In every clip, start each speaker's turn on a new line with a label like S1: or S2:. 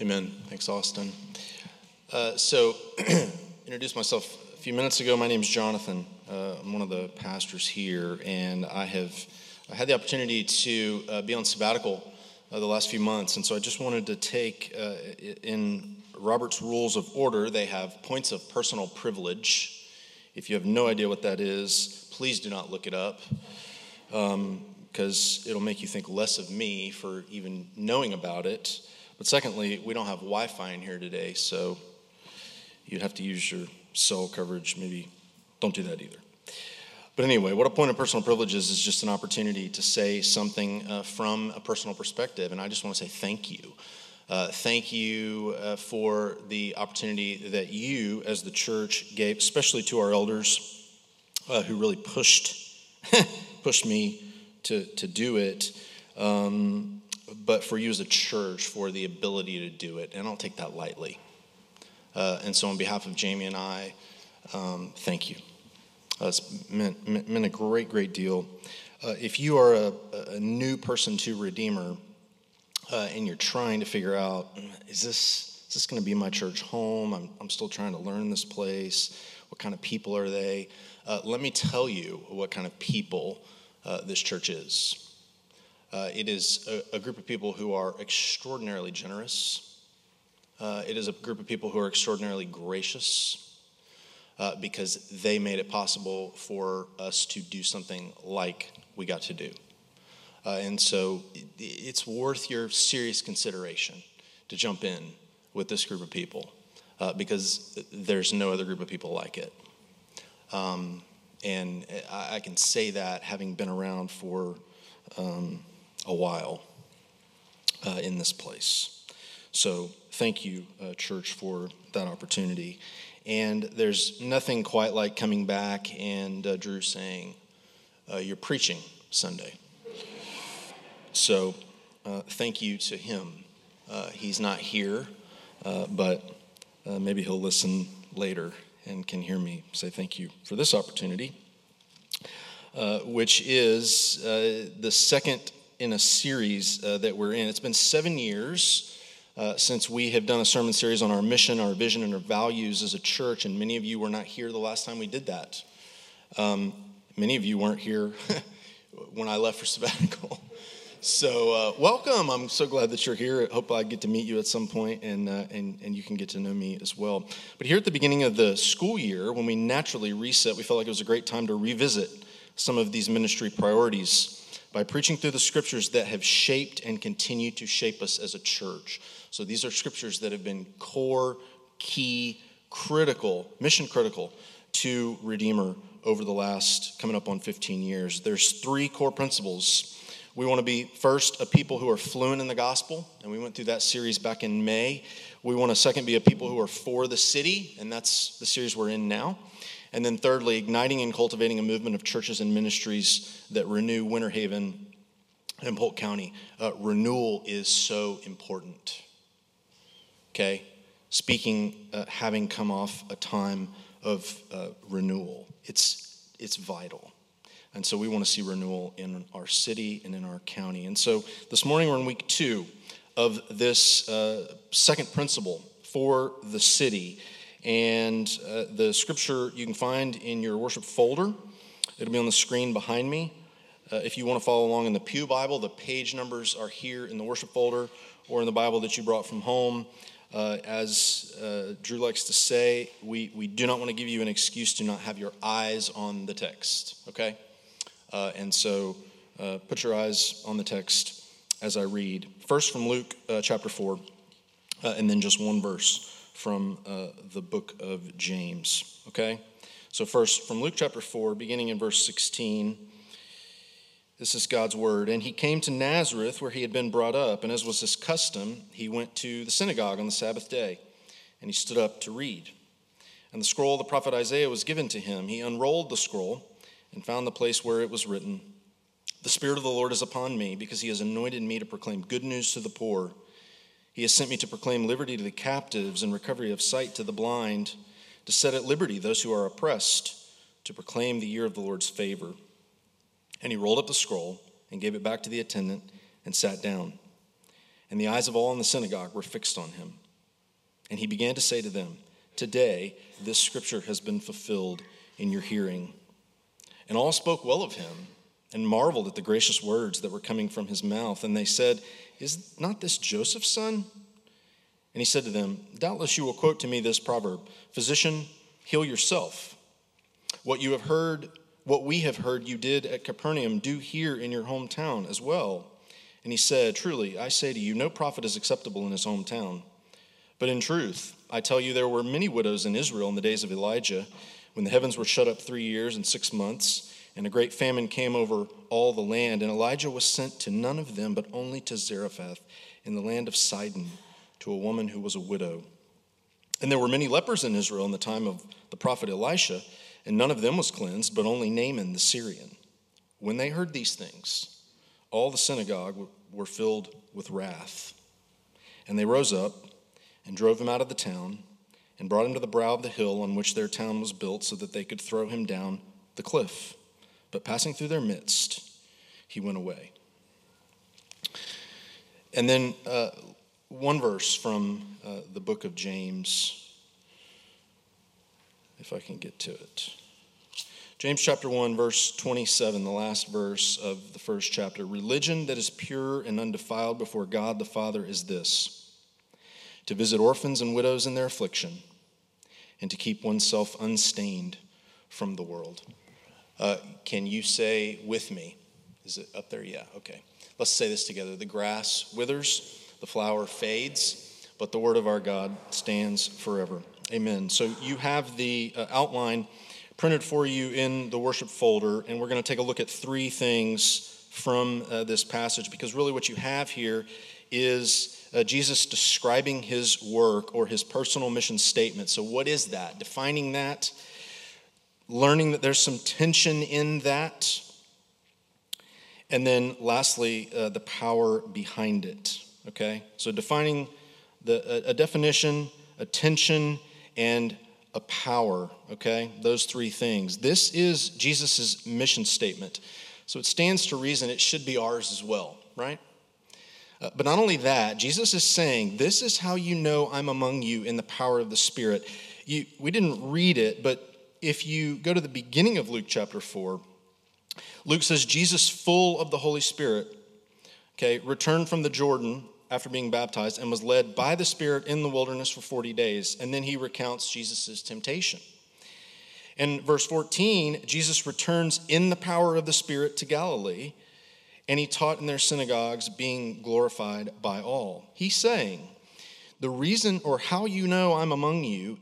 S1: Amen. Thanks, Austin. Uh, so, introduced myself a few minutes ago. My name is Jonathan. Uh, I'm one of the pastors here, and I have I had the opportunity to uh, be on sabbatical uh, the last few months, and so I just wanted to take uh, in Robert's Rules of Order. They have points of personal privilege. If you have no idea what that is, please do not look it up. because it'll make you think less of me for even knowing about it. But secondly, we don't have Wi Fi in here today, so you'd have to use your cell coverage. Maybe don't do that either. But anyway, what a point of personal privilege is is just an opportunity to say something uh, from a personal perspective. And I just want to say thank you. Uh, thank you uh, for the opportunity that you, as the church, gave, especially to our elders uh, who really pushed, pushed me to, to do it. Um, but for you as a church for the ability to do it. And I don't take that lightly. Uh, and so, on behalf of Jamie and I, um, thank you. Uh, it's meant, meant, a great, great deal. Uh, if you are a, a, new person to Redeemer uh, and you're trying to figure out, is this, is this going to be my church home? I'm, I'm still trying to learn this place. What kind of people are they? Uh, let me tell you what kind of people uh, this church is. Uh, it is a, a, group of people who are extraordinarily generous. Uh, it is a group of people who are extraordinarily gracious uh, because they made it possible for us to do something like we got to do. Uh, and so it, it's worth your serious consideration to jump in with this group of people uh, because there's no other group of people like it. Um, and I, I, can say that having been around for. Um, a while uh, in this place. So thank you, uh, church, for that opportunity. And there's nothing quite like coming back and uh, Drew saying, uh, You're preaching Sunday. So uh, thank you to him. Uh, he's not here, but maybe he'll listen later and can hear me say thank you for this opportunity. Which is the second in a series uh, that we're in. It's been seven years uh, since we have done a sermon series on our mission, our vision, and our values as a church, and many of you were not here the last time we did that. Um, many of you weren't here when I left for sabbatical. So, uh, welcome. I'm so glad that you're here. I hope I get to meet you at some point and, uh, and, and you can get to know me as well. But here at the beginning of the school year, when we naturally reset, we felt like it was a great time to revisit some of these ministry priorities by preaching through the scriptures that have shaped and continue to shape us as a church. So these are scriptures that have been core, key, critical, mission critical to Redeemer over the last coming up on 15 years. There's three core principles. We want to be first a people who are fluent in the gospel, and we went through that series back in May. We want to second be a people who are for the city, and that's the series we're in now. And then, thirdly, igniting and cultivating a movement of churches and ministries that renew Winter Haven and Polk County. Uh, renewal is so important. Okay? Speaking, uh, having come off a time of uh, renewal, it's, it's vital. And so we want to see renewal in our city and in our county. And so this morning we're in week two of this uh, second principle for the city. And uh, the scripture you can find in your worship folder. It'll be on the screen behind me. Uh, if you want to follow along in the Pew Bible, the page numbers are here in the worship folder or in the Bible that you brought from home. Uh, as uh, Drew likes to say, we, we do not want to give you an excuse to not have your eyes on the text, okay? Uh, and so uh, put your eyes on the text as I read. First from Luke chapter 4, and then just one verse from uh, the book of James. Okay? So, first, from Luke chapter 4, beginning in verse 16, this is God's word. And he came to Nazareth, where he had been brought up, and as was his custom, he went to the synagogue on the Sabbath day, and he stood up to read. And the scroll of the prophet Isaiah was given to him. He unrolled the scroll and found the place where it was written The Spirit of the Lord is upon me, because he has anointed me to proclaim good news to the poor. He has sent me to proclaim liberty to the captives and recovery of sight to the blind, to set at liberty those who are oppressed, to proclaim the year of the Lord's favor. And he rolled up the scroll and gave it back to the attendant and sat down. and the eyes of all in the synagogue were fixed on him. And he began to say to them, Today this scripture has been fulfilled in your hearing. And all spoke well of him and marveled at the gracious words that were coming from his mouth. And they said, Is not this Joseph's son? And he said to them, Doubtless you will quote to me this proverb Physician, heal yourself. What you have heard, what we have heard you did at Capernaum, do here in your hometown as well. And he said, Truly, I say to you, no prophet is acceptable in his hometown. But in truth, I tell you, there were many widows in Israel in the days of Elijah, when the heavens were shut up three years and six months, and a great famine came over all the land. And Elijah was sent to none of them, but only to Zarephath in the land of Sidon, to a woman who was a widow. And there were many lepers in Israel in the time of the prophet Elisha, and none of them was cleansed, but only Naaman the Syrian. When they heard these things, all the synagogue were filled with wrath. And they rose up and drove him out of the town and brought him to the brow of the hill on which their town was built so that they could throw him down the cliff. But passing through their midst, he went away. And then uh, one verse from uh, the book of James, if I can get to it. James chapter 1, verse 27, the last verse of the first chapter. Religion that is pure and undefiled before God the Father is this to visit orphans and widows in their affliction, and to keep oneself unstained from the world. Uh, can you say with me? Is it up there? Yeah, okay. Let's say this together. The grass withers, the flower fades, but the word of our God stands forever. Amen. So you have the uh, outline printed for you in the worship folder, and we're going to take a look at three things from uh, this passage because really what you have here is uh, Jesus describing his work or his personal mission statement. So, what is that? Defining that, learning that there's some tension in that, and then lastly, uh, the power behind it. Okay? So, defining the, a, a definition, a tension, and a power, okay? Those three things. This is Jesus' mission statement. So it stands to reason it should be ours as well, right? Uh, but not only that, Jesus is saying, This is how you know I'm among you in the power of the Spirit. You, we didn't read it, but if you go to the beginning of Luke chapter 4, Luke says, Jesus, full of the Holy Spirit, okay, returned from the Jordan after being baptized and was led by the Spirit in the wilderness for 40 days. And then he recounts Jesus' temptation. In verse 14, Jesus returns in the power of the Spirit to Galilee, and he taught in their synagogues, being glorified by all. He's saying, The reason or how you know I'm among you,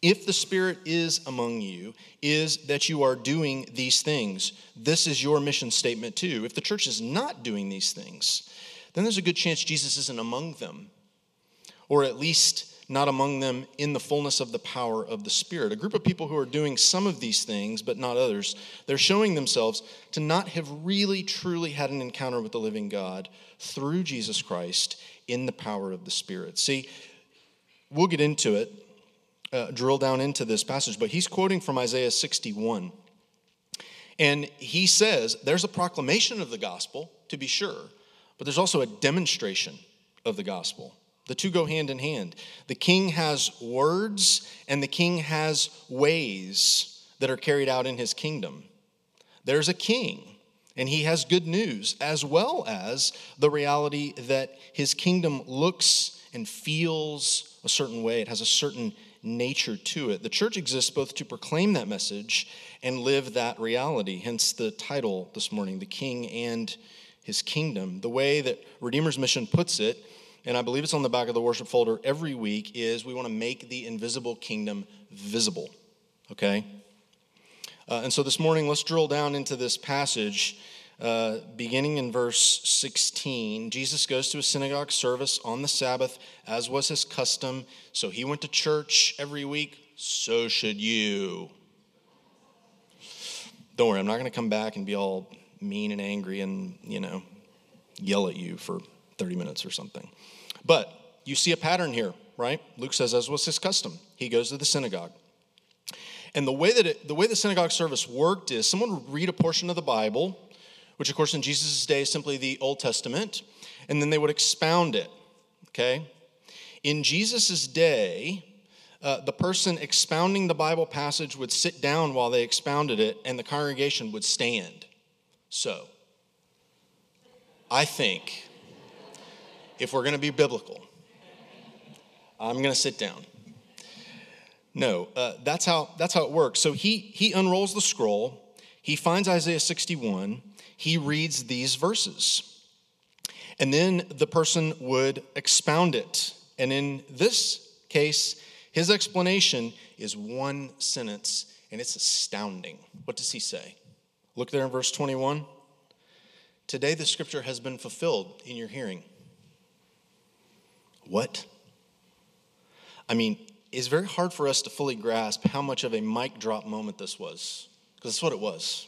S1: if the Spirit is among you, is that you are doing these things. This is your mission statement, too. If the church is not doing these things, then there's a good chance Jesus isn't among them, or at least not among them in the fullness of the power of the Spirit. A group of people who are doing some of these things, but not others, they're showing themselves to not have really, truly had an encounter with the living God through Jesus Christ in the power of the Spirit. See, we'll get into it, uh, drill down into this passage, but he's quoting from Isaiah 61. And he says there's a proclamation of the gospel, to be sure, but there's also a demonstration of the gospel. The two go hand in hand. The king has words, and the king has ways that are carried out in his kingdom. There's a king, and he has good news, as well as the reality that his kingdom looks and feels a certain way. It has a certain nature to it. The church exists both to proclaim that message and live that reality, hence the title this morning, The King and his kingdom. The way that Redeemer's Mission puts it, and I believe it's on the back of the worship folder every week, is we want to make the invisible kingdom visible. Okay? Uh, and so this morning, let's drill down into this passage. Uh, beginning in verse 16, Jesus goes to a synagogue service on the Sabbath, as was his custom. So he went to church every week. So should you. Don't worry, I'm not going to come back and be all mean and angry and, you know, yell at you for 30 minutes or something. But you see a pattern here, right? Luke says, as was his custom, he goes to the synagogue. And the way that it, the way the synagogue service worked is someone would read a portion of the Bible, which of course in Jesus' day is simply the Old Testament, and then they would expound it. okay? In Jesus' day, uh, the person expounding the Bible passage would sit down while they expounded it, and the congregation would stand. So, I think if we're going to be biblical, I'm going to sit down. No, uh, that's how that's how it works. So he he unrolls the scroll. He finds Isaiah 61. He reads these verses, and then the person would expound it. And in this case, his explanation is one sentence, and it's astounding. What does he say? Look there in verse 21. Today the scripture has been fulfilled in your hearing. What? I mean, it's very hard for us to fully grasp how much of a mic drop moment this was, because that's what it was.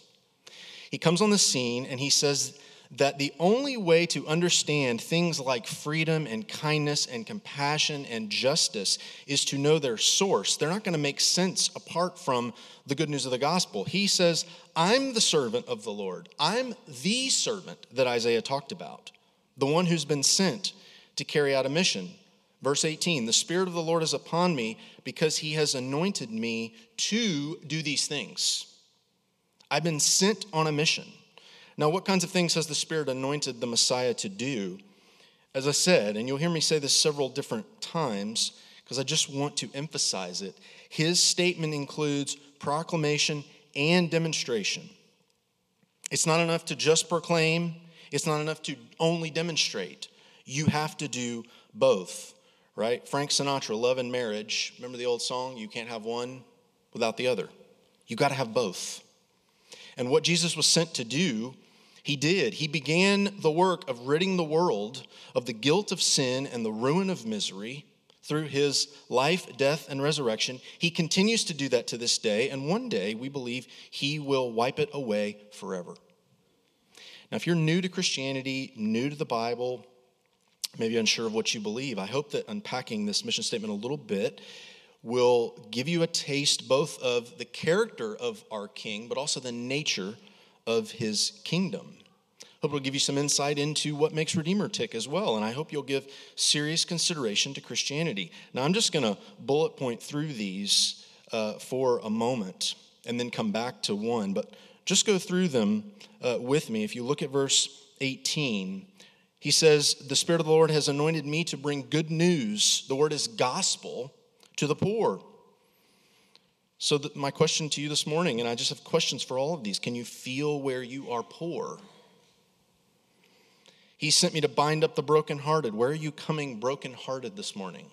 S1: He comes on the scene and he says that the only way to understand things like freedom and kindness and compassion and justice is to know their source. They're not going to make sense apart from the good news of the gospel. He says, I'm the servant of the Lord. I'm the servant that Isaiah talked about, the one who's been sent to carry out a mission. Verse 18 The Spirit of the Lord is upon me because he has anointed me to do these things. I've been sent on a mission. Now, what kinds of things has the Spirit anointed the Messiah to do? As I said, and you'll hear me say this several different times because I just want to emphasize it, his statement includes proclamation and demonstration. It's not enough to just proclaim, it's not enough to only demonstrate. You have to do both right? Frank Sinatra, Love and Marriage. Remember the old song? You can't have one without the other. You got to have both. And what Jesus was sent to do, he did. He began the work of ridding the world of the guilt of sin and the ruin of misery through his life, death, and resurrection. He continues to do that to this day, and one day we believe he will wipe it away forever. Now, if you're new to Christianity, new to the Bible, maybe unsure of what you believe. I hope that unpacking this mission statement a little bit will give you a taste both of the character of our King, but also the nature of his kingdom. Hope it'll give you some insight into what makes Redeemer tick as well, and I hope you'll give serious consideration to Christianity. Now, I'm just going to bullet point through these uh, for a moment and then come back to one, but just go through them uh, with me. If you look at verse 18, he says, The Spirit of the Lord has anointed me to bring good news. The word is gospel to the poor. So, my question to you this morning, and I just have questions for all of these can you feel where you are poor? He sent me to bind up the brokenhearted. Where are you coming brokenhearted this morning?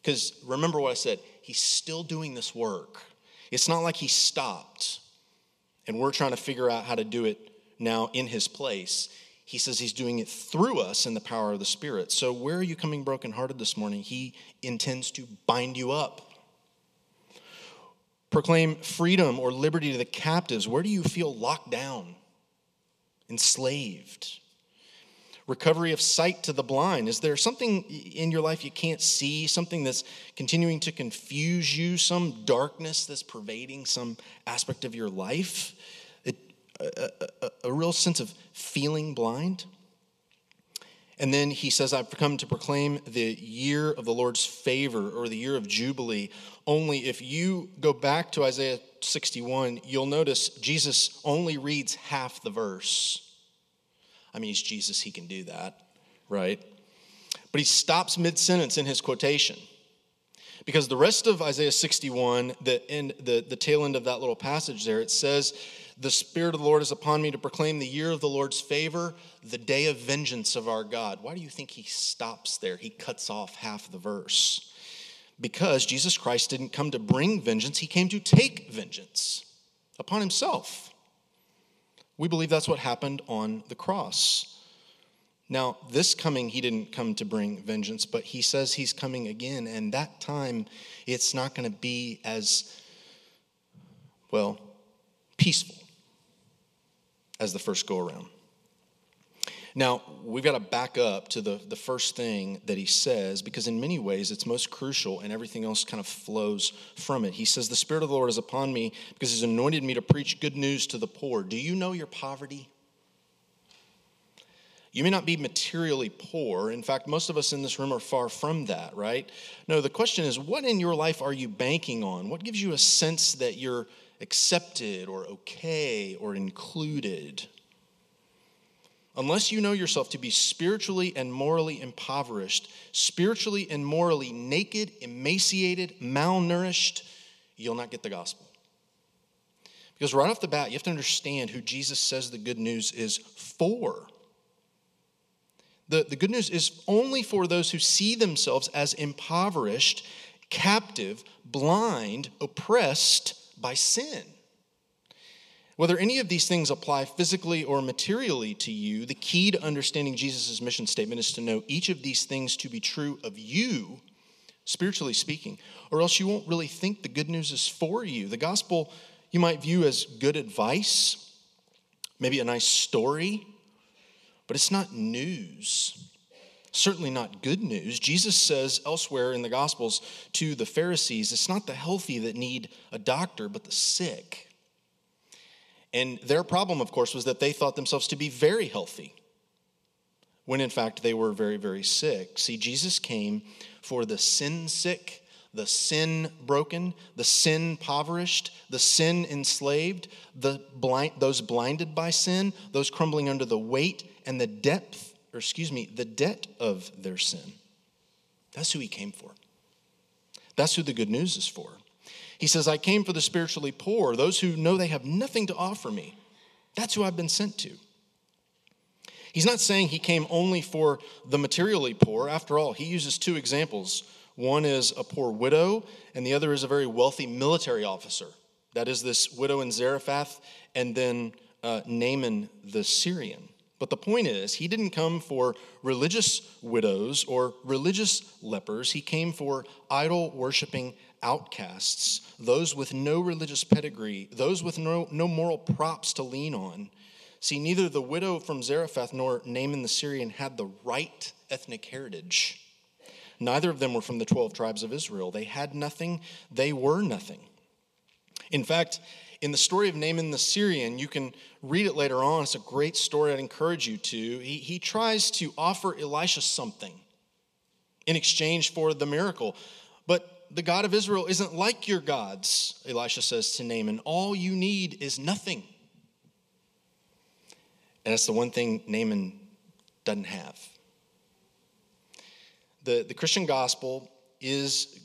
S1: Because remember what I said, he's still doing this work. It's not like he stopped and we're trying to figure out how to do it now in his place. He says he's doing it through us in the power of the Spirit. So, where are you coming brokenhearted this morning? He intends to bind you up. Proclaim freedom or liberty to the captives. Where do you feel locked down, enslaved? Recovery of sight to the blind. Is there something in your life you can't see, something that's continuing to confuse you, some darkness that's pervading some aspect of your life? A, a, real sense of feeling blind. And then he says, I've come to proclaim the year of the Lord's favor or the year of Jubilee. Only if you go back to Isaiah 61, you'll notice Jesus only reads half the verse. I mean, he's Jesus, he can do that, right? But he stops mid sentence in his quotation. Because the rest of Isaiah 61, the, end, the, the tail end of that little passage there, it says the Spirit of the Lord is upon me to proclaim the year of the Lord's favor, the day of vengeance of our God. Why do you think he stops there? He cuts off half the verse. Because Jesus Christ didn't come to bring vengeance, he came to take vengeance upon himself. We believe that's what happened on the cross. Now, this coming, he didn't come to bring vengeance, but he says he's coming again, and that time it's not going to be as, well, peaceful as the first go around. Now, we've got to back up to the, the first thing that he says because, in many ways, it's most crucial and everything else kind of flows from it. He says, The Spirit of the Lord is upon me because he's anointed me to preach good news to the poor. Do you know your poverty? You may not be materially poor. In fact, most of us in this room are far from that, right? No, the question is what in your life are you banking on? What gives you a sense that you're accepted or okay or included? Unless you know yourself to be spiritually and morally impoverished, spiritually and morally naked, emaciated, malnourished, you'll not get the gospel. Because right off the bat, you have to understand who Jesus says the good news is for. The, the good news is only for those who see themselves as impoverished, captive, blind, oppressed by sin. Whether any of these things apply physically or materially to you, the key to understanding Jesus' mission statement is to know each of these things to be true of you, spiritually speaking, or else you won't really think the good news is for you. The gospel you might view as good advice, maybe a nice story, but it's not news. Certainly not good news. Jesus says elsewhere in the Gospels to the Pharisees, it's not the healthy that need a doctor, but the sick. And their problem, of course, was that they thought themselves to be very healthy, when in fact they were very, very sick. See, Jesus came for the sin sick the sin broken, the sin impoverished, the sin enslaved, the blind, those blinded by sin, those crumbling under the weight and the depth, or excuse me, the debt of their sin. That's who he came for. That's who the good news is for. He says, I came for the spiritually poor, those who know they have nothing to offer me. That's who I've been sent to. He's not saying he came only for the materially poor. After all, he uses two examples one is a poor widow, and the other is a very wealthy military officer. That is this widow in Zarephath, and then uh, Naaman the Syrian. But the point is, he didn't come for religious widows or religious lepers. He came for idol worshiping outcasts, those with no religious pedigree, those with no, no moral props to lean on. See, neither the widow from Zarephath nor Naaman the Syrian had the right ethnic heritage. Neither of them were from the 12 tribes of Israel. They had nothing, they were nothing. In fact, in the story of Naaman the Syrian, you can read it later on. It's a great story. I'd encourage you to. He, he tries to offer Elisha something in exchange for the miracle. But the God of Israel isn't like your gods, Elisha says to Naaman. All you need is nothing. And that's the one thing Naaman doesn't have the, the Christian gospel is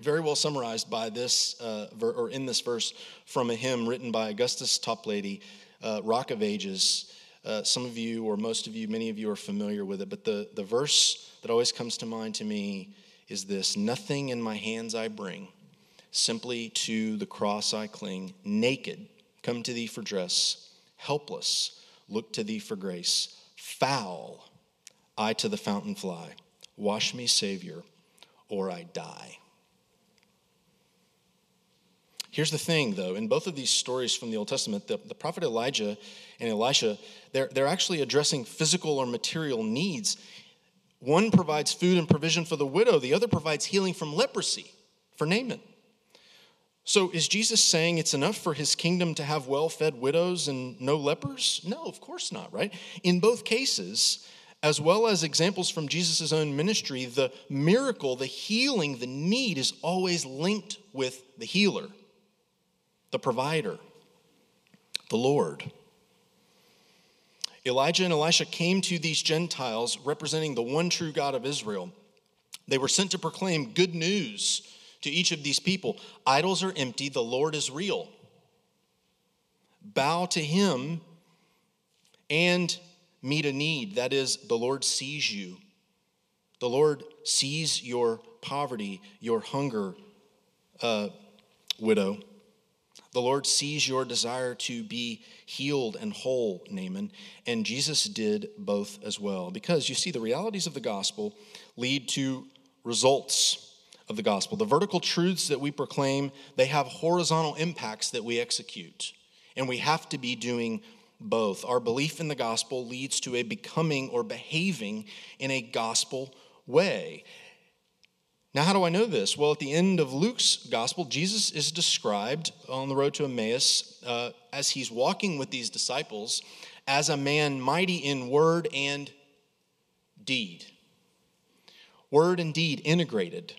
S1: very well summarized by this, uh, or in this verse from a hymn written by Augustus Toplady, uh, Rock of Ages. Uh, some of you, or most of you, many of you are familiar with it, but the, the verse that always comes to mind to me is this Nothing in my hands I bring, simply to the cross I cling. Naked, come to thee for dress. Helpless, look to thee for grace. Foul, I to the fountain fly. Wash me, Savior, or I die. Here's the thing, though. In both of these stories from the Old Testament, the, the prophet Elijah and Elisha, they're, they're actually addressing physical or material needs. One provides food and provision for the widow, the other provides healing from leprosy for Naaman. So, is Jesus saying it's enough for his kingdom to have well fed widows and no lepers? No, of course not, right? In both cases, as well as examples from Jesus' own ministry, the miracle, the healing, the need is always linked with the healer, the provider, the Lord. Elijah and Elisha came to these Gentiles representing the one true God of Israel. They were sent to proclaim good news to each of these people. Idols are empty, the Lord is real. Bow to him and meet a need. That is, the Lord sees you. The Lord sees your poverty, your hunger, uh, widow. The Lord sees your desire to be healed and whole, Naaman, and Jesus did both as well. Because you see, the realities of the gospel lead to results of the gospel. The vertical truths that we proclaim, they have horizontal impacts that we execute. And we have to be doing both. Our belief in the gospel leads to a becoming or behaving in a gospel way. Now, how do I know this? Well, at the end of Luke's gospel, Jesus is described on the road to Emmaus uh, as he's walking with these disciples as a man mighty in word and deed. Word and deed integrated.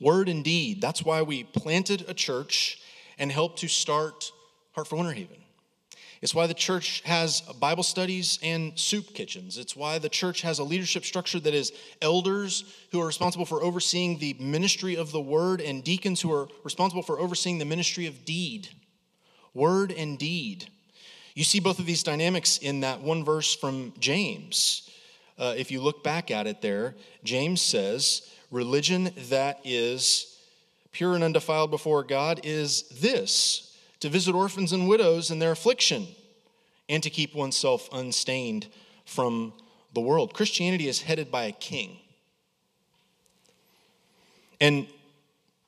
S1: Word and deed. That's why we planted a church and helped to start Heart for Winter Haven. It's why the church has Bible studies and soup kitchens. It's why the church has a leadership structure that is elders who are responsible for overseeing the ministry of the word and deacons who are responsible for overseeing the ministry of deed. Word and deed. You see both of these dynamics in that one verse from James. Uh, if you look back at it there, James says, Religion that is pure and undefiled before God is this to visit orphans and widows in their affliction, and to keep oneself unstained from the world. Christianity is headed by a king. And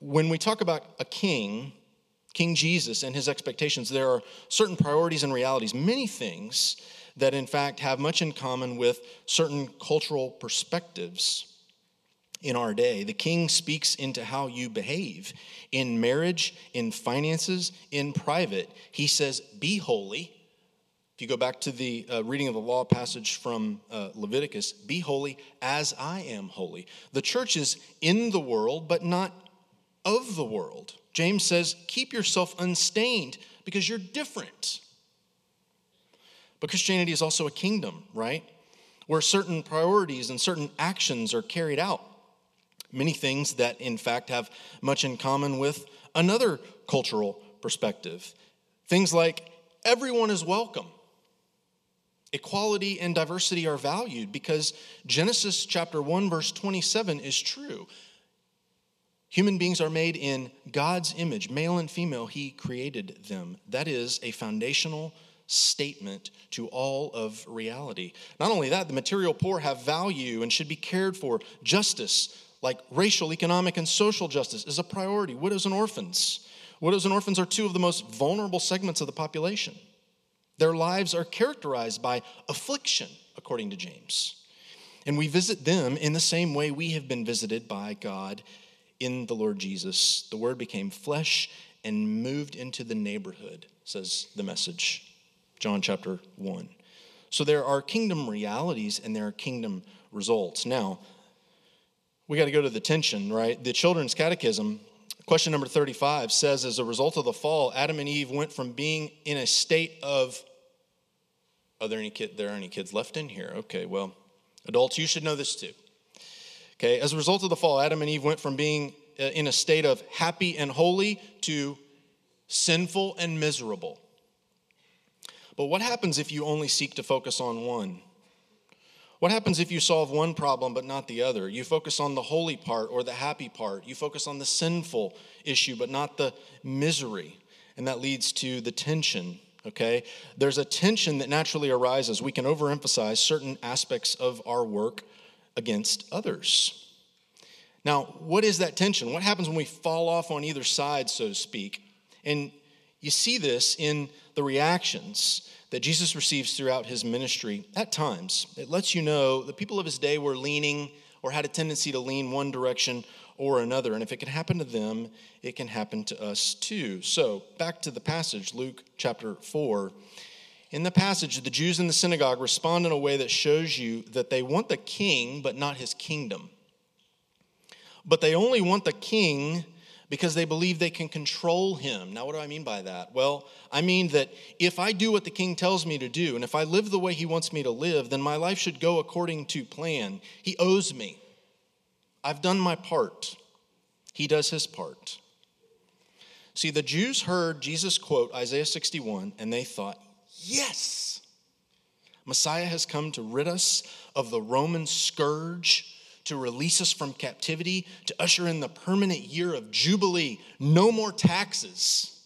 S1: when we talk about a king, King Jesus and his expectations, there are certain priorities and realities, many things that in fact have much in common with certain cultural perspectives in our day. The king speaks into how you behave in marriage, in finances, in private. He says, Be holy. If you go back to the uh, reading of the law passage from uh, Leviticus, be holy as I am holy. The church is in the world, but not of the world. James says, Keep yourself unstained because you're different. But Christianity is also a kingdom, right? Where certain priorities and certain actions are carried out. Many things that, in fact, have much in common with another cultural perspective. Things like everyone is welcome. Equality and diversity are valued because Genesis chapter 1 verse 27 is true. Human beings are made in God's image, male and female, he created them. That is a foundational statement to all of reality. Not only that, the material poor have value and should be cared for. Justice, like racial, economic, and social justice is a priority. Widows and orphans. Widows and orphans are two of the most vulnerable segments of the population. Their lives are characterized by affliction, according to James. And we visit them in the same way we have been visited by God in the Lord Jesus. The Word became flesh and moved into the neighborhood, says the message, John chapter 1. So there are kingdom realities and there are kingdom results. Now, we got to go to the tension, right? The Children's Catechism, question number 35, says as a result of the fall, Adam and Eve went from being in a state of. Are there any kid? There are any kids left in here? Okay, well, adults, you should know this too. Okay, as a result of the fall, Adam and Eve went from being uh, in a state of happy and holy to sinful and miserable. But what happens if you only seek to focus on one? What happens if you solve one problem but not the other? You focus on the holy part or the happy part. You focus on the sinful issue but not the misery. And that leads to the tension, okay? There's a tension that naturally arises. We can overemphasize certain aspects of our work against others. Now, what is that tension? What happens when we fall off on either side, so to speak? And you see this in the reactions that Jesus receives throughout his ministry at times. It lets you know the people of his day were leaning or had a tendency to lean one direction or another. And if it can happen to them, it can happen to us too. So, back to the passage, Luke chapter 4. In the passage, the Jews in the synagogue respond in a way that shows you that they want the king, but not his kingdom. But they only want the king because they believe they can control him. Now, what do I mean by that? Well, I mean that if I do what the king tells me to do, and if I live the way he wants me to live, then my life should go according to plan. He owes me. I've done my part, he does his part. See, the Jews heard Jesus quote Isaiah 61, and they thought, yes, Messiah has come to rid us of the Roman scourge to release us from captivity, to usher in the permanent year of Jubilee. No more taxes.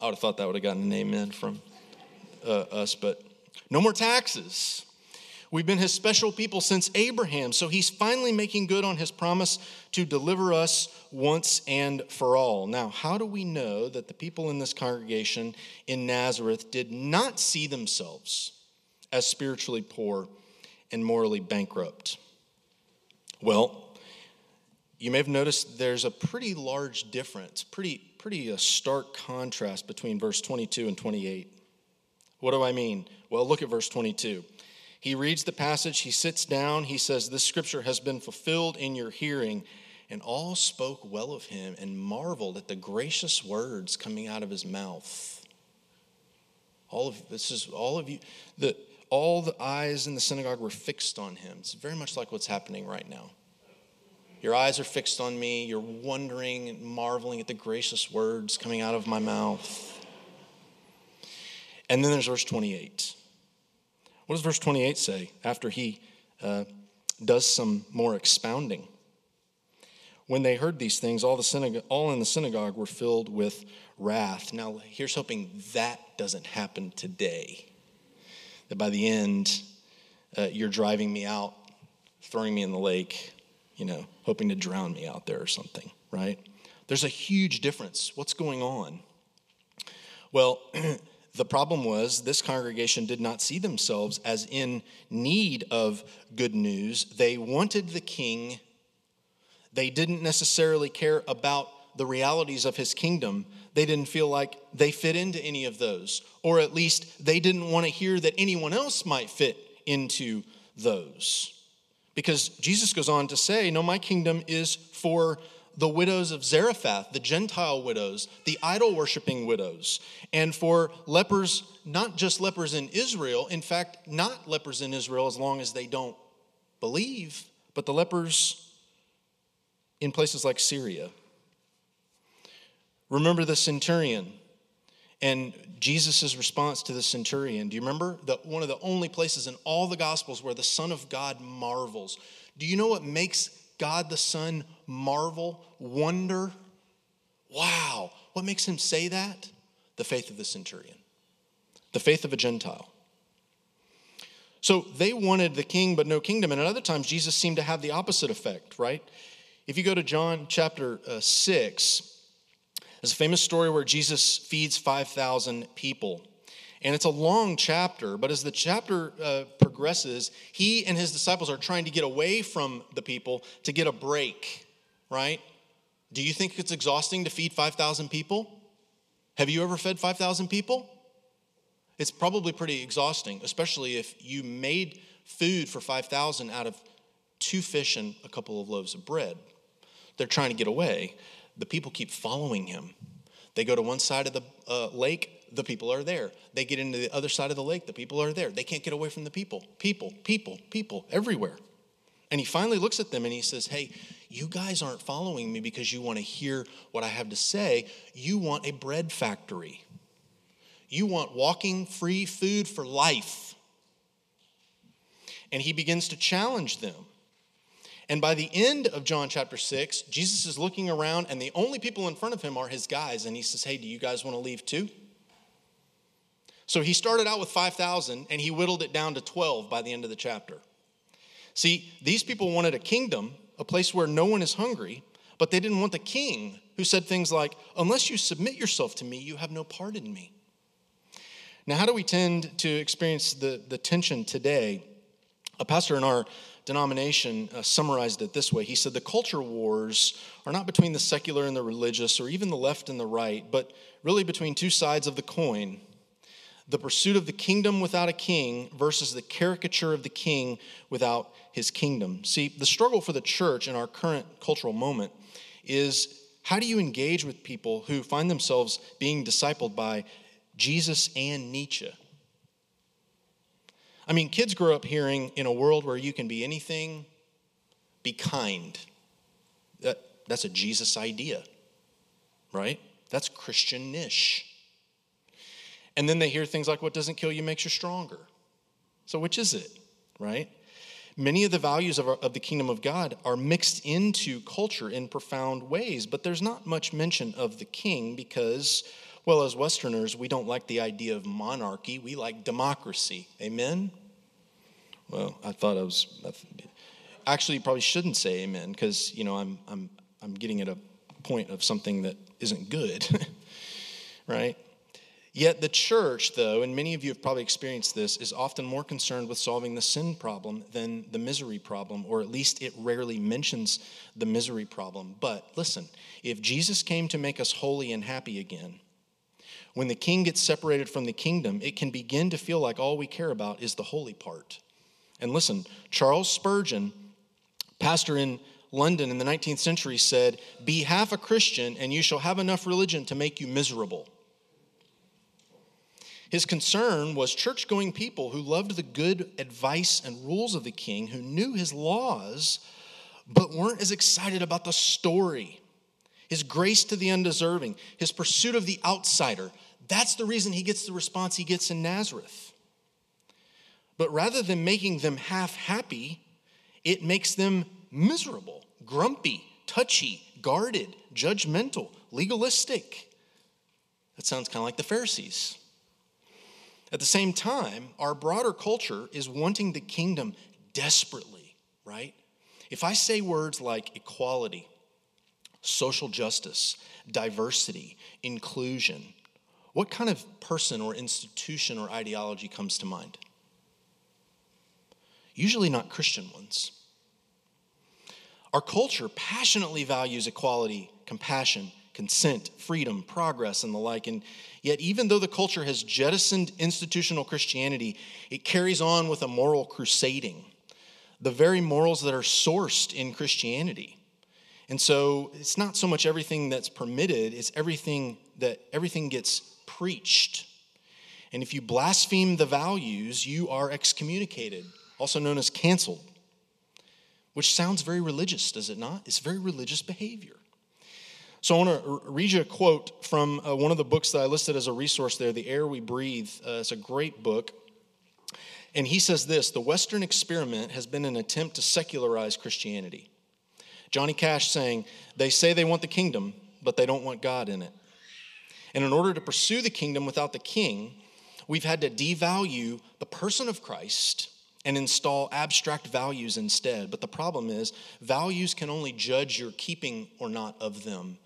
S1: I would have thought that would have gotten an amen from uh, us, but no more taxes. We've been his special people since Abraham, so he's finally making good on his promise to deliver us once and for all. Now, how do we know that the people in this congregation in Nazareth did not see themselves as spiritually poor and morally bankrupt? Well, you may have noticed there's a pretty large difference, pretty, pretty a stark contrast between verse 22 and 28. What do I mean? Well, look at verse 22. He reads the passage, he sits down, he says, This scripture has been fulfilled in your hearing. And all spoke well of him and marveled at the gracious words coming out of his mouth. All of this is all of you, the, all the eyes in the synagogue were fixed on him. It's very much like what's happening right now. Your eyes are fixed on me. You're wondering and marveling at the gracious words coming out of my mouth. And then there's verse 28. What does verse 28 say after he uh, does some more expounding? When they heard these things, all, the synagogue, all in the synagogue were filled with wrath. Now, here's hoping that doesn't happen today. That by the end, uh, you're driving me out, throwing me in the lake, you know, hoping to drown me out there or something, right? There's a huge difference. What's going on? Well, the problem was this congregation did not see themselves as in need of good news. They wanted the king they didn't necessarily care about the realities of his kingdom. They didn't feel like they fit into any of those, or at least they didn't want to hear that anyone else might fit into those. Because Jesus goes on to say, No, my kingdom is for the widows of Zarephath, the Gentile widows, the idol worshiping widows, and for lepers, not just lepers in Israel, in fact, not lepers in Israel as long as they don't believe, but the lepers in places like Syria. Remember the centurion and Jesus' response to the centurion. Do you remember? The, one of the only places in all the Gospels where the Son of God marvels. Do you know what makes God the Son marvel, wonder? Wow. What makes him say that? The faith of the centurion, the faith of a Gentile. So they wanted the king, but no kingdom. And at other times, Jesus seemed to have the opposite effect, right? If you go to John chapter uh, 6, there's a famous story where Jesus feeds 5,000 people. And it's a long chapter, but as the chapter uh, progresses, he and his disciples are trying to get away from the people to get a break, right? Do you think it's exhausting to feed 5,000 people? Have you ever fed 5,000 people? It's probably pretty exhausting, especially if you made food for 5,000 out of two fish and a couple of loaves of bread. They're trying to get away. The people keep following him. They go to one side of the uh, lake, the people are there. They get into the other side of the lake, the people are there. They can't get away from the people. People, people, people, everywhere. And he finally looks at them and he says, Hey, you guys aren't following me because you want to hear what I have to say. You want a bread factory. You want walking free food for life. And he begins to challenge them. And by the end of John chapter 6, Jesus is looking around, and the only people in front of him are his guys. And he says, Hey, do you guys want to leave too? So he started out with 5,000, and he whittled it down to 12 by the end of the chapter. See, these people wanted a kingdom, a place where no one is hungry, but they didn't want the king who said things like, Unless you submit yourself to me, you have no part in me. Now, how do we tend to experience the, the tension today? A pastor in our denomination uh, summarized it this way. He said, The culture wars are not between the secular and the religious, or even the left and the right, but really between two sides of the coin the pursuit of the kingdom without a king versus the caricature of the king without his kingdom. See, the struggle for the church in our current cultural moment is how do you engage with people who find themselves being discipled by Jesus and Nietzsche? I mean, kids grow up hearing in a world where you can be anything, be kind. That, that's a Jesus idea, right? That's Christian niche. And then they hear things like, what doesn't kill you makes you stronger. So, which is it, right? Many of the values of, our, of the kingdom of God are mixed into culture in profound ways, but there's not much mention of the king because well, as Westerners, we don't like the idea of monarchy, we like democracy. Amen? Well, I thought I was. Actually, probably shouldn't say amen because, you know, I'm, I'm, I'm getting at a point of something that isn't good, right? Yet the church, though, and many of you have probably experienced this, is often more concerned with solving the sin problem than the misery problem, or at least it rarely mentions the misery problem. But listen, if Jesus came to make us holy and happy again, when the king gets separated from the kingdom, it can begin to feel like all we care about is the holy part. And listen, Charles Spurgeon, pastor in London in the 19th century, said, Be half a Christian, and you shall have enough religion to make you miserable. His concern was church going people who loved the good advice and rules of the king, who knew his laws, but weren't as excited about the story, his grace to the undeserving, his pursuit of the outsider. That's the reason he gets the response he gets in Nazareth. But rather than making them half happy, it makes them miserable, grumpy, touchy, guarded, judgmental, legalistic. That sounds kind of like the Pharisees. At the same time, our broader culture is wanting the kingdom desperately, right? If I say words like equality, social justice, diversity, inclusion, what kind of person or institution or ideology comes to mind? Usually not Christian ones. Our culture passionately values equality, compassion, consent, freedom, progress, and the like. And yet, even though the culture has jettisoned institutional Christianity, it carries on with a moral crusading, the very morals that are sourced in Christianity. And so it's not so much everything that's permitted, it's everything that everything gets preached. And if you blaspheme the values, you are excommunicated, also known as canceled. Which sounds very religious, does it not? It's very religious behavior. So I want to read you a quote from uh, one of the books that I listed as a resource there, The Air We Breathe. Uh, it's a great book. And he says this The Western experiment has been an attempt to secularize Christianity. Johnny Cash saying, They say they want the kingdom, but they don't want God in it. And in order to pursue the kingdom without the king, we've had to devalue the person of Christ and install abstract values instead. But the problem is, values can only judge your keeping or not of them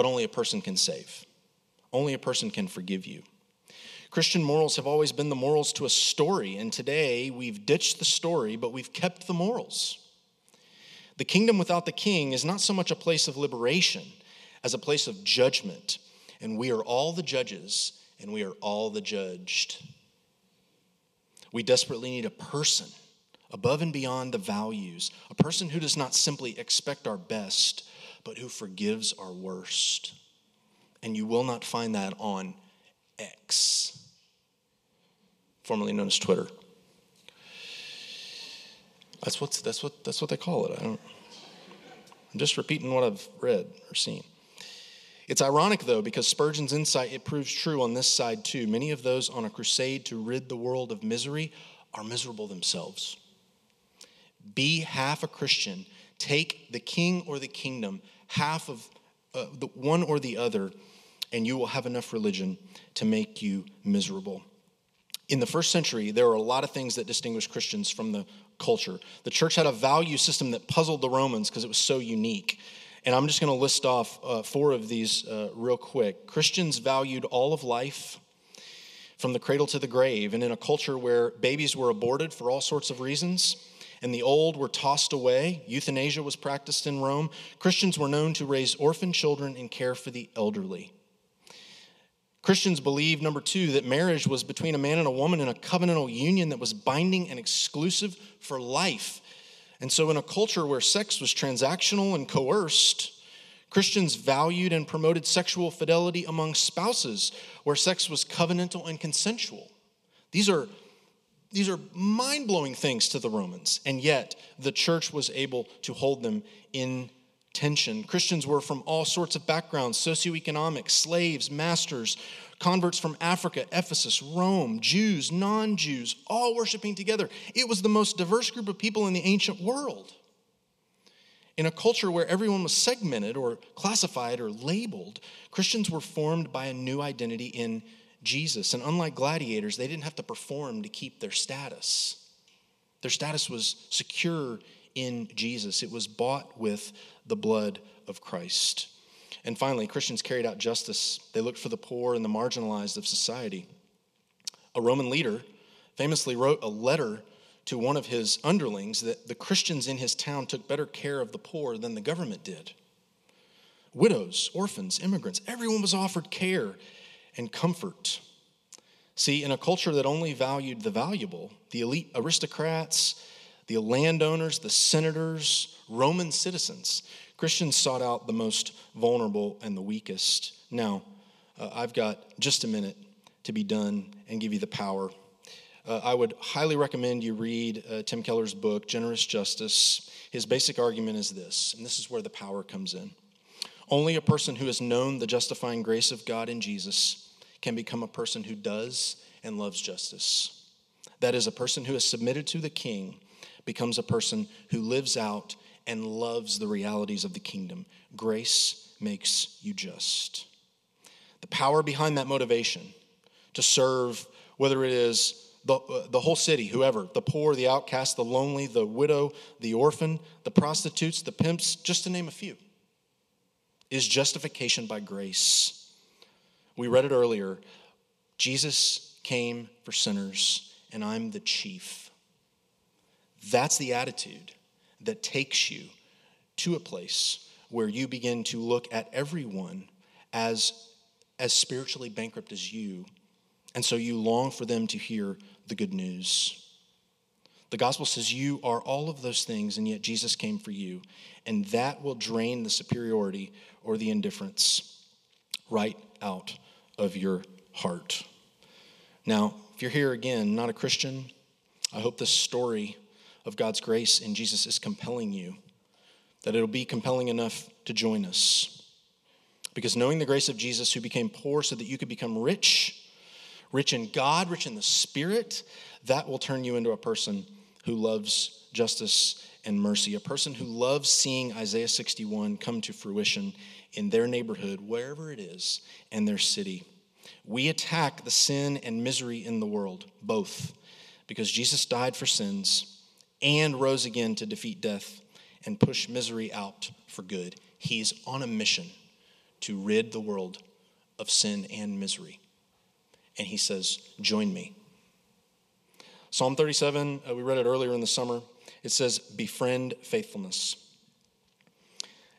S1: but only a person can save. Only a person can forgive you. Christian morals have always been the morals to a story, and today we've ditched the story, but we've kept the morals. The kingdom without the king is not so much a place of liberation as a place of judgment, and we are all the judges and we are all the judged. We desperately need a person above and beyond the values, a person who does not simply expect our best, but who forgives our worst. And you will not find that on X, formerly known as Twitter. That's what, that's what, that's what they call it. I don't, I'm just repeating what I've read or seen. It's ironic, though, because Spurgeon's insight, it proves true on this side, too. Many of those on a crusade to rid the world of misery are miserable themselves. Be half a Christian Take the king or the kingdom, half of uh, the one or the other, and you will have enough religion to make you miserable. In the first century, there were a lot of things that distinguished Christians from the culture. The church had a value system that puzzled the Romans because it was so unique. And I'm just going to list off uh, four of these uh, real quick. Christians valued all of life from the cradle to the grave. And in a culture where babies were aborted for all sorts of reasons, and the old were tossed away. Euthanasia was practiced in Rome. Christians were known to raise orphan children and care for the elderly. Christians believed, number two, that marriage was between a man and a woman in a covenantal union that was binding and exclusive for life. And so, in a culture where sex was transactional and coerced, Christians valued and promoted sexual fidelity among spouses, where sex was covenantal and consensual. These are these are mind blowing things to the Romans, and yet the church was able to hold them in tension. Christians were from all sorts of backgrounds socioeconomic, slaves, masters, converts from Africa, Ephesus, Rome, Jews, non Jews, all worshiping together. It was the most diverse group of people in the ancient world. In a culture where everyone was segmented or classified or labeled, Christians were formed by a new identity in Jesus. And unlike gladiators, they didn't have to perform to keep their status. Their status was secure in Jesus, it was bought with the blood of Christ. And finally, Christians carried out justice. They looked for the poor and the marginalized of society. A Roman leader famously wrote a letter to one of his underlings that the Christians in his town took better care of the poor than the government did. Widows, orphans, immigrants, everyone was offered care and comfort. See, in a culture that only valued the valuable, the elite aristocrats, the landowners, the senators, Roman citizens, Christians sought out the most vulnerable and the weakest. Now, uh, I've got just a minute to be done and give you the power. Uh, I would highly recommend you read uh, Tim Keller's book, Generous Justice. His basic argument is this, and this is where the power comes in. Only a person who has known the justifying grace of God in Jesus can become a person who does and loves justice. That is, a person who is submitted to the king becomes a person who lives out and loves the realities of the kingdom. Grace makes you just. The power behind that motivation to serve, whether it is the, uh, the whole city, whoever, the poor, the outcast, the lonely, the widow, the orphan, the prostitutes, the pimps, just to name a few, is justification by grace. We read it earlier. Jesus came for sinners, and I'm the chief. That's the attitude that takes you to a place where you begin to look at everyone as, as spiritually bankrupt as you. And so you long for them to hear the good news. The gospel says you are all of those things, and yet Jesus came for you. And that will drain the superiority or the indifference right out of your heart. Now, if you're here again, not a Christian, I hope this story of God's grace in Jesus is compelling you, that it'll be compelling enough to join us. Because knowing the grace of Jesus, who became poor so that you could become rich, rich in God, rich in the Spirit, that will turn you into a person who loves justice and mercy, a person who loves seeing Isaiah 61 come to fruition in their neighborhood, wherever it is, and their city. We attack the sin and misery in the world, both, because Jesus died for sins and rose again to defeat death and push misery out for good. He's on a mission to rid the world of sin and misery. And he says, Join me. Psalm 37, uh, we read it earlier in the summer. It says, Befriend faithfulness.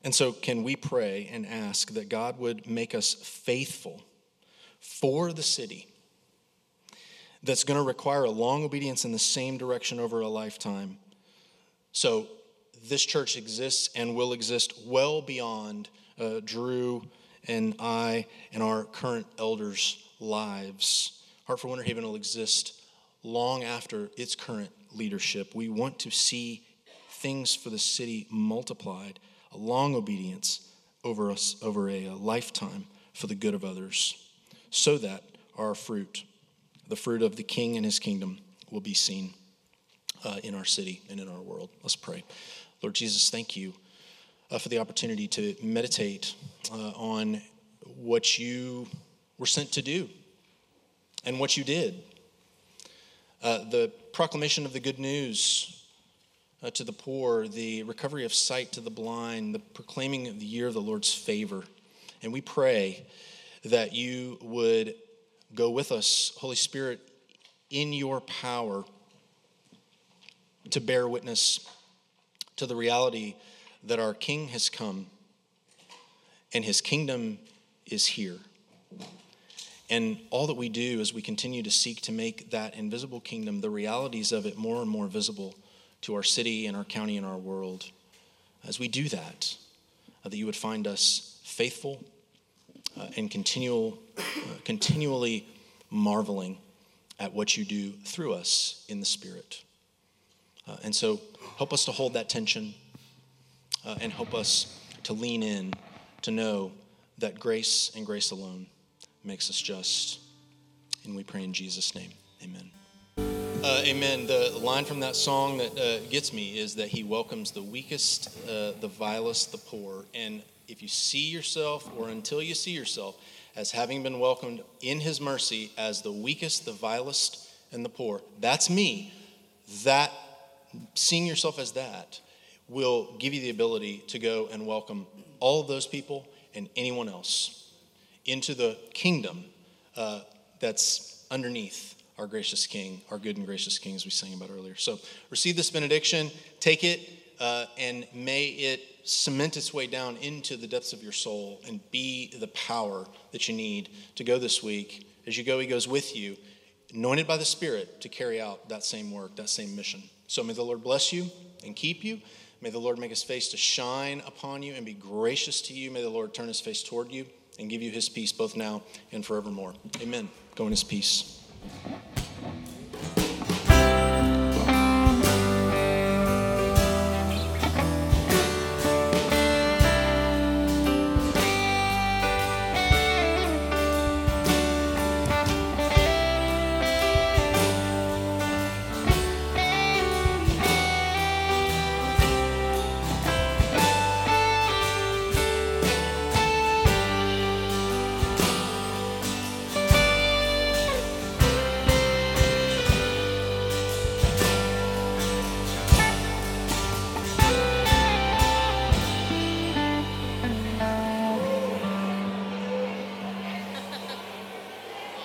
S1: And so, can we pray and ask that God would make us faithful for the city that's going to require a long obedience in the same direction over a lifetime. So, this church exists and will exist well beyond uh, Drew and I and our current elders' lives. Heart for Winter Haven will exist long after its current leadership. We want to see things for the city multiplied, a long obedience over us over a, a lifetime for the good of others, so that our fruit the fruit of the king and his kingdom will be seen uh, in our city and in our world. Let's pray. Lord Jesus, thank you uh, for the opportunity to meditate uh, on what you were sent to do and what you did. Uh, the proclamation of the good news uh, to the poor, the recovery of sight to the blind, the proclaiming of the year of the Lord's favor. And we pray that you would Go with us, Holy Spirit, in your power to bear witness to the reality that our King has come and his kingdom is here. And all that we do as we continue to seek to make that invisible kingdom, the realities of it, more and more visible to our city and our county and our world. As we do that, uh, that you would find us faithful uh, and continual, uh, continually marveling at what you do through us in the Spirit. Uh, and so help us to hold that tension uh, and help us to lean in to know that grace and grace alone makes us just. And we pray in Jesus' name. Amen. Uh, amen. The line from that song that uh, gets me is that he welcomes the weakest, uh, the vilest, the poor. And if you see yourself, or until you see yourself, as having been welcomed in his mercy as the weakest, the vilest, and the poor, that's me. That, seeing yourself as that, will give you the ability to go and welcome all of those people and anyone else into the kingdom uh, that's underneath our gracious King, our good and gracious King, as we sang about earlier. So receive this benediction, take it uh, and may it cement its way down into the depths of your soul and be the power that you need to go this week. As you go, He goes with you, anointed by the Spirit to carry out that same work, that same mission. So may the Lord bless you and keep you. May the Lord make his face to shine upon you and be gracious to you. May the Lord turn his face toward you and give you his peace both now and forevermore. Amen. Go in his peace.